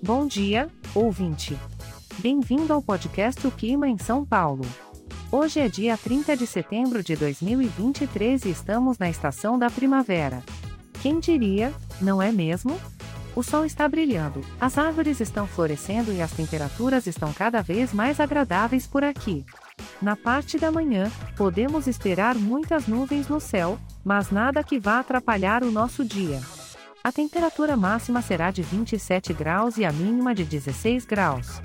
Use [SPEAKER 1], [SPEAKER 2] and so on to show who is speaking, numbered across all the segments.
[SPEAKER 1] Bom dia, ouvinte. Bem-vindo ao podcast O Clima em São Paulo. Hoje é dia 30 de setembro de 2023 e estamos na estação da primavera. Quem diria, não é mesmo? O sol está brilhando, as árvores estão florescendo e as temperaturas estão cada vez mais agradáveis por aqui. Na parte da manhã, podemos esperar muitas nuvens no céu, mas nada que vá atrapalhar o nosso dia. A temperatura máxima será de 27 graus e a mínima de 16 graus.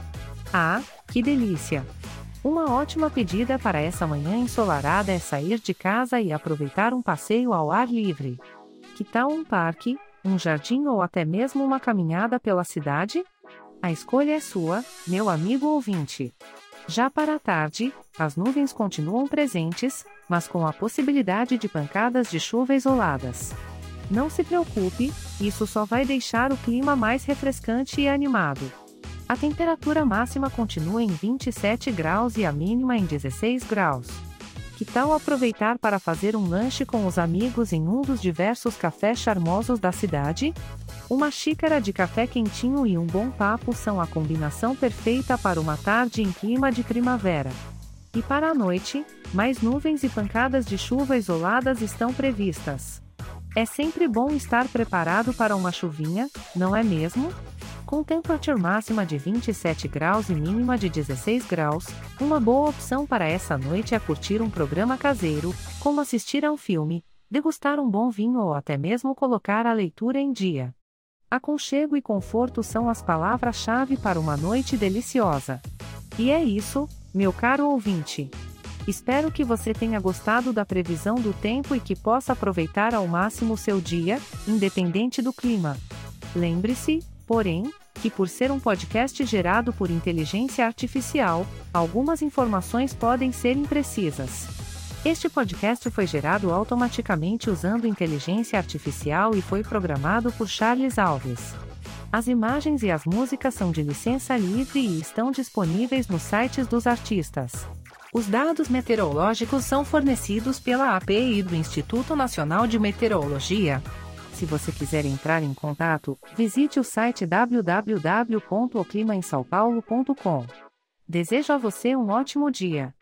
[SPEAKER 1] Ah, que delícia! Uma ótima pedida para essa manhã ensolarada é sair de casa e aproveitar um passeio ao ar livre. Que tal um parque, um jardim ou até mesmo uma caminhada pela cidade? A escolha é sua, meu amigo ouvinte. Já para a tarde, as nuvens continuam presentes, mas com a possibilidade de pancadas de chuva isoladas. Não se preocupe, isso só vai deixar o clima mais refrescante e animado. A temperatura máxima continua em 27 graus e a mínima em 16 graus. Que tal aproveitar para fazer um lanche com os amigos em um dos diversos cafés charmosos da cidade? Uma xícara de café quentinho e um bom papo são a combinação perfeita para uma tarde em clima de primavera. E para a noite, mais nuvens e pancadas de chuva isoladas estão previstas. É sempre bom estar preparado para uma chuvinha, não é mesmo? Com temperatura máxima de 27 graus e mínima de 16 graus, uma boa opção para essa noite é curtir um programa caseiro, como assistir a um filme, degustar um bom vinho ou até mesmo colocar a leitura em dia. Aconchego e conforto são as palavras-chave para uma noite deliciosa. E é isso, meu caro ouvinte. Espero que você tenha gostado da previsão do tempo e que possa aproveitar ao máximo seu dia, independente do clima. Lembre-se, porém, que por ser um podcast gerado por inteligência artificial, algumas informações podem ser imprecisas. Este podcast foi gerado automaticamente usando inteligência artificial e foi programado por Charles Alves. As imagens e as músicas são de licença livre e estão disponíveis nos sites dos artistas. Os dados meteorológicos são fornecidos pela API do Instituto Nacional de Meteorologia. Se você quiser entrar em contato, visite o site www.oclimaemsaopaulo.com. Desejo a você um ótimo dia.